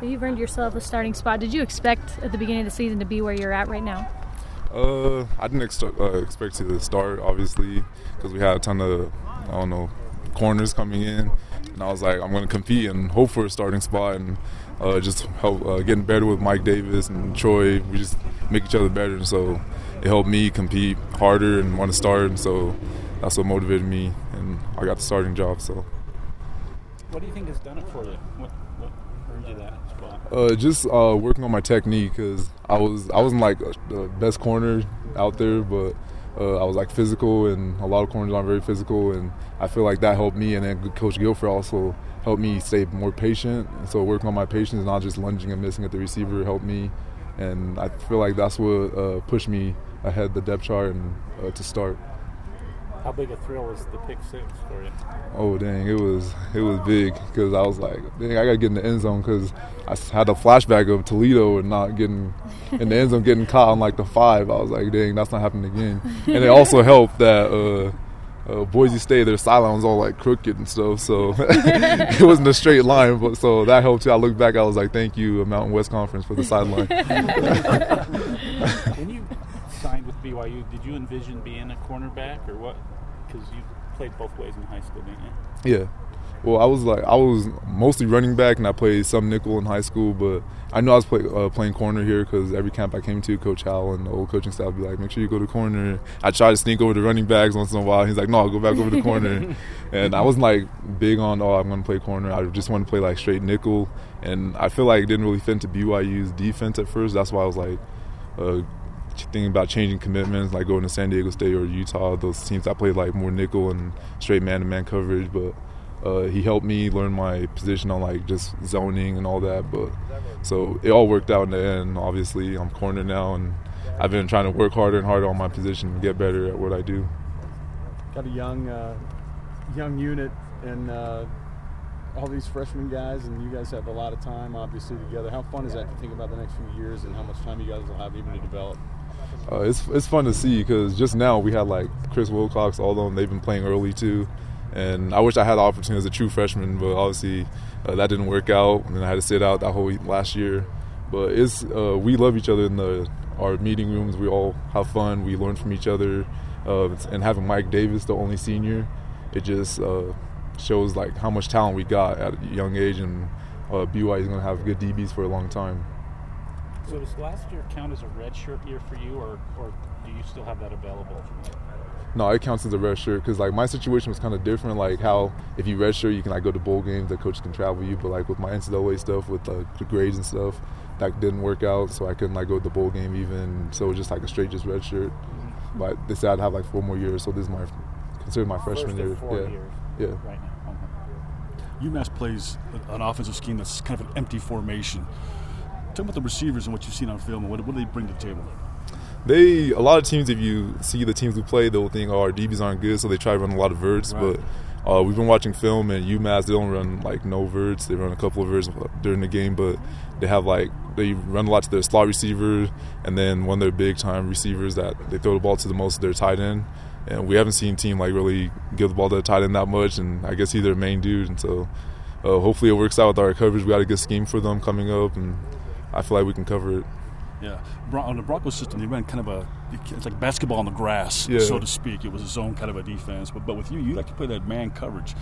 So you've earned yourself a starting spot. Did you expect at the beginning of the season to be where you're at right now? Uh, I didn't ex- uh, expect to start, obviously, because we had a ton of, I don't know, corners coming in. And I was like, I'm going to compete and hope for a starting spot and uh, just help uh, getting better with Mike Davis and Troy. We just make each other better. And so it helped me compete harder and want to start. And so that's what motivated me. And I got the starting job. So. What do you think has done it for you? What, what earned you that spot? Uh, just uh, working on my technique because I was I wasn't like the best corner out there, but uh, I was like physical, and a lot of corners aren't very physical, and I feel like that helped me. And then Coach Gilford also helped me stay more patient, and so working on my patience, not just lunging and missing at the receiver, helped me. And I feel like that's what uh, pushed me ahead the depth chart and uh, to start. How big a thrill was the pick six for you? Oh dang, it was it was big because I was like, dang, I gotta get in the end zone because I had a flashback of Toledo and not getting in the end zone, getting caught on like the five. I was like, dang, that's not happening again. And it also helped that uh, uh, Boise State, their sideline was all like crooked and stuff, so it wasn't a straight line. But so that helped too. I looked back, I was like, thank you, Mountain West Conference, for the sideline. signed with BYU, did you envision being a cornerback or what? Because you played both ways in high school, didn't you? Yeah. Well, I was like I was mostly running back, and I played some nickel in high school. But I knew I was play, uh, playing corner here because every camp I came to, Coach Howell and the old coaching staff would be like, "Make sure you go to corner." I tried to sneak over the running backs once in a while. He's like, "No, I'll go back over the corner." and I wasn't like big on, "Oh, I'm going to play corner." I just wanted to play like straight nickel, and I feel like it didn't really fit into BYU's defense at first. That's why I was like. Uh, thinking about changing commitments, like going to San Diego State or Utah. Those teams I played like more nickel and straight man-to-man coverage, but uh, he helped me learn my position on like just zoning and all that. But so it all worked out in the end. Obviously, I'm corner now, and I've been trying to work harder and harder on my position and get better at what I do. Got a young, uh, young unit and. Uh, all these freshman guys, and you guys have a lot of time, obviously, together. How fun is that to think about the next few years and how much time you guys will have even to develop? Uh, it's it's fun to see because just now we had like Chris Wilcox, all of them. They've been playing early too, and I wish I had the opportunity as a true freshman, but obviously uh, that didn't work out, and I had to sit out that whole last year. But it's uh, we love each other in the our meeting rooms. We all have fun. We learn from each other, uh, and having Mike Davis, the only senior, it just uh, shows like how much talent we got at a young age, and uh, BYU is going to have good DBs for a long time. So does last year count as a redshirt year for you, or, or do you still have that available? No, it counts as a red shirt because like my situation was kind of different. Like how if you red shirt, you can like go to bowl games, the coach can travel you. But like with my NCAA stuff, with the grades and stuff, that didn't work out, so I couldn't like go to the bowl game even. So it was just like a straight just red shirt. Mm-hmm. But they said I'd have like four more years, so this is my considered my freshman year. yeah, years yeah. Right now. UMass plays an offensive scheme that's kind of an empty formation. Me about the receivers and what you've seen on film and what, what do they bring to the table? They a lot of teams. If you see the teams we play, they'll think, "Oh, our DBs aren't good," so they try to run a lot of verts. Right. But uh, we've been watching film, and UMass they don't run like no verts. They run a couple of verts during the game, but they have like they run a lot to their slot receivers, and then one of their big time receivers that they throw the ball to the most of their tight end. And we haven't seen a team like really give the ball to the tight end that much, and I guess he's their main dude. And so uh, hopefully it works out with our coverage. We got a good scheme for them coming up, and I feel like we can cover it. Yeah, on the Broncos system, they ran kind of a it's like basketball on the grass, yeah. so to speak. It was a zone kind of a defense, but but with you, you like to play that man coverage.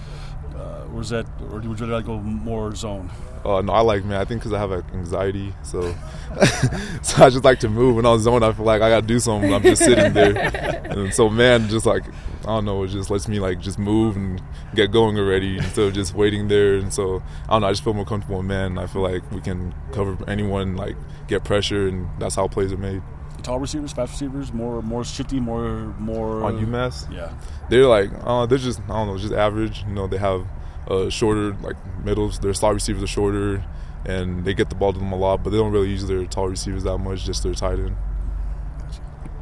Uh, or is that, or would you like go more zone? Uh, no, I like man. I think because I have anxiety, so so I just like to move. When I'm zone, I feel like I got to do something. I'm just sitting there, and so man, just like I don't know, it just lets me like just move and get going already instead of just waiting there. And so I don't know, I just feel more comfortable in man. I feel like we can cover anyone, like get pressure, and that's how plays are made tall receivers, fast receivers, more more shifty, more more on UMass. Yeah, they're like uh, they're just I don't know, just average. You know, they have uh, shorter like middles. Their slot receivers are shorter, and they get the ball to them a lot, but they don't really use their tall receivers that much. Just their tight end.